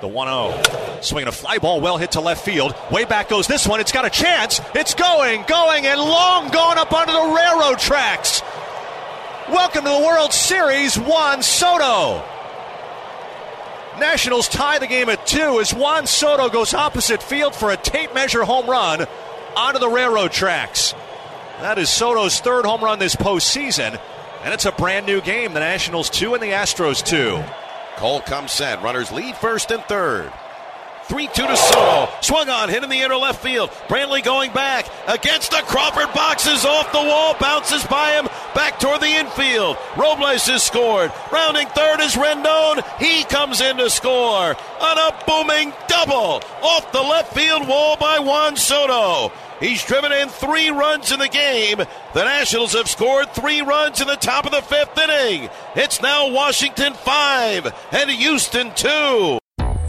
The 1 0. Swinging a fly ball well hit to left field. Way back goes this one. It's got a chance. It's going, going, and long going up onto the railroad tracks. Welcome to the World Series, Juan Soto. Nationals tie the game at two as Juan Soto goes opposite field for a tape measure home run onto the railroad tracks. That is Soto's third home run this postseason, and it's a brand new game. The Nationals two and the Astros two. Cole comes set. Runners lead first and third. 3 2 to Soto. Swung on, hit in the inner left field. Brantley going back against the Crawford boxes off the wall. Bounces by him back toward the infield. Robles has scored. Rounding third is Rendon. He comes in to score on a booming double off the left field wall by Juan Soto. He's driven in three runs in the game. The Nationals have scored three runs in the top of the fifth inning. It's now Washington five and Houston two.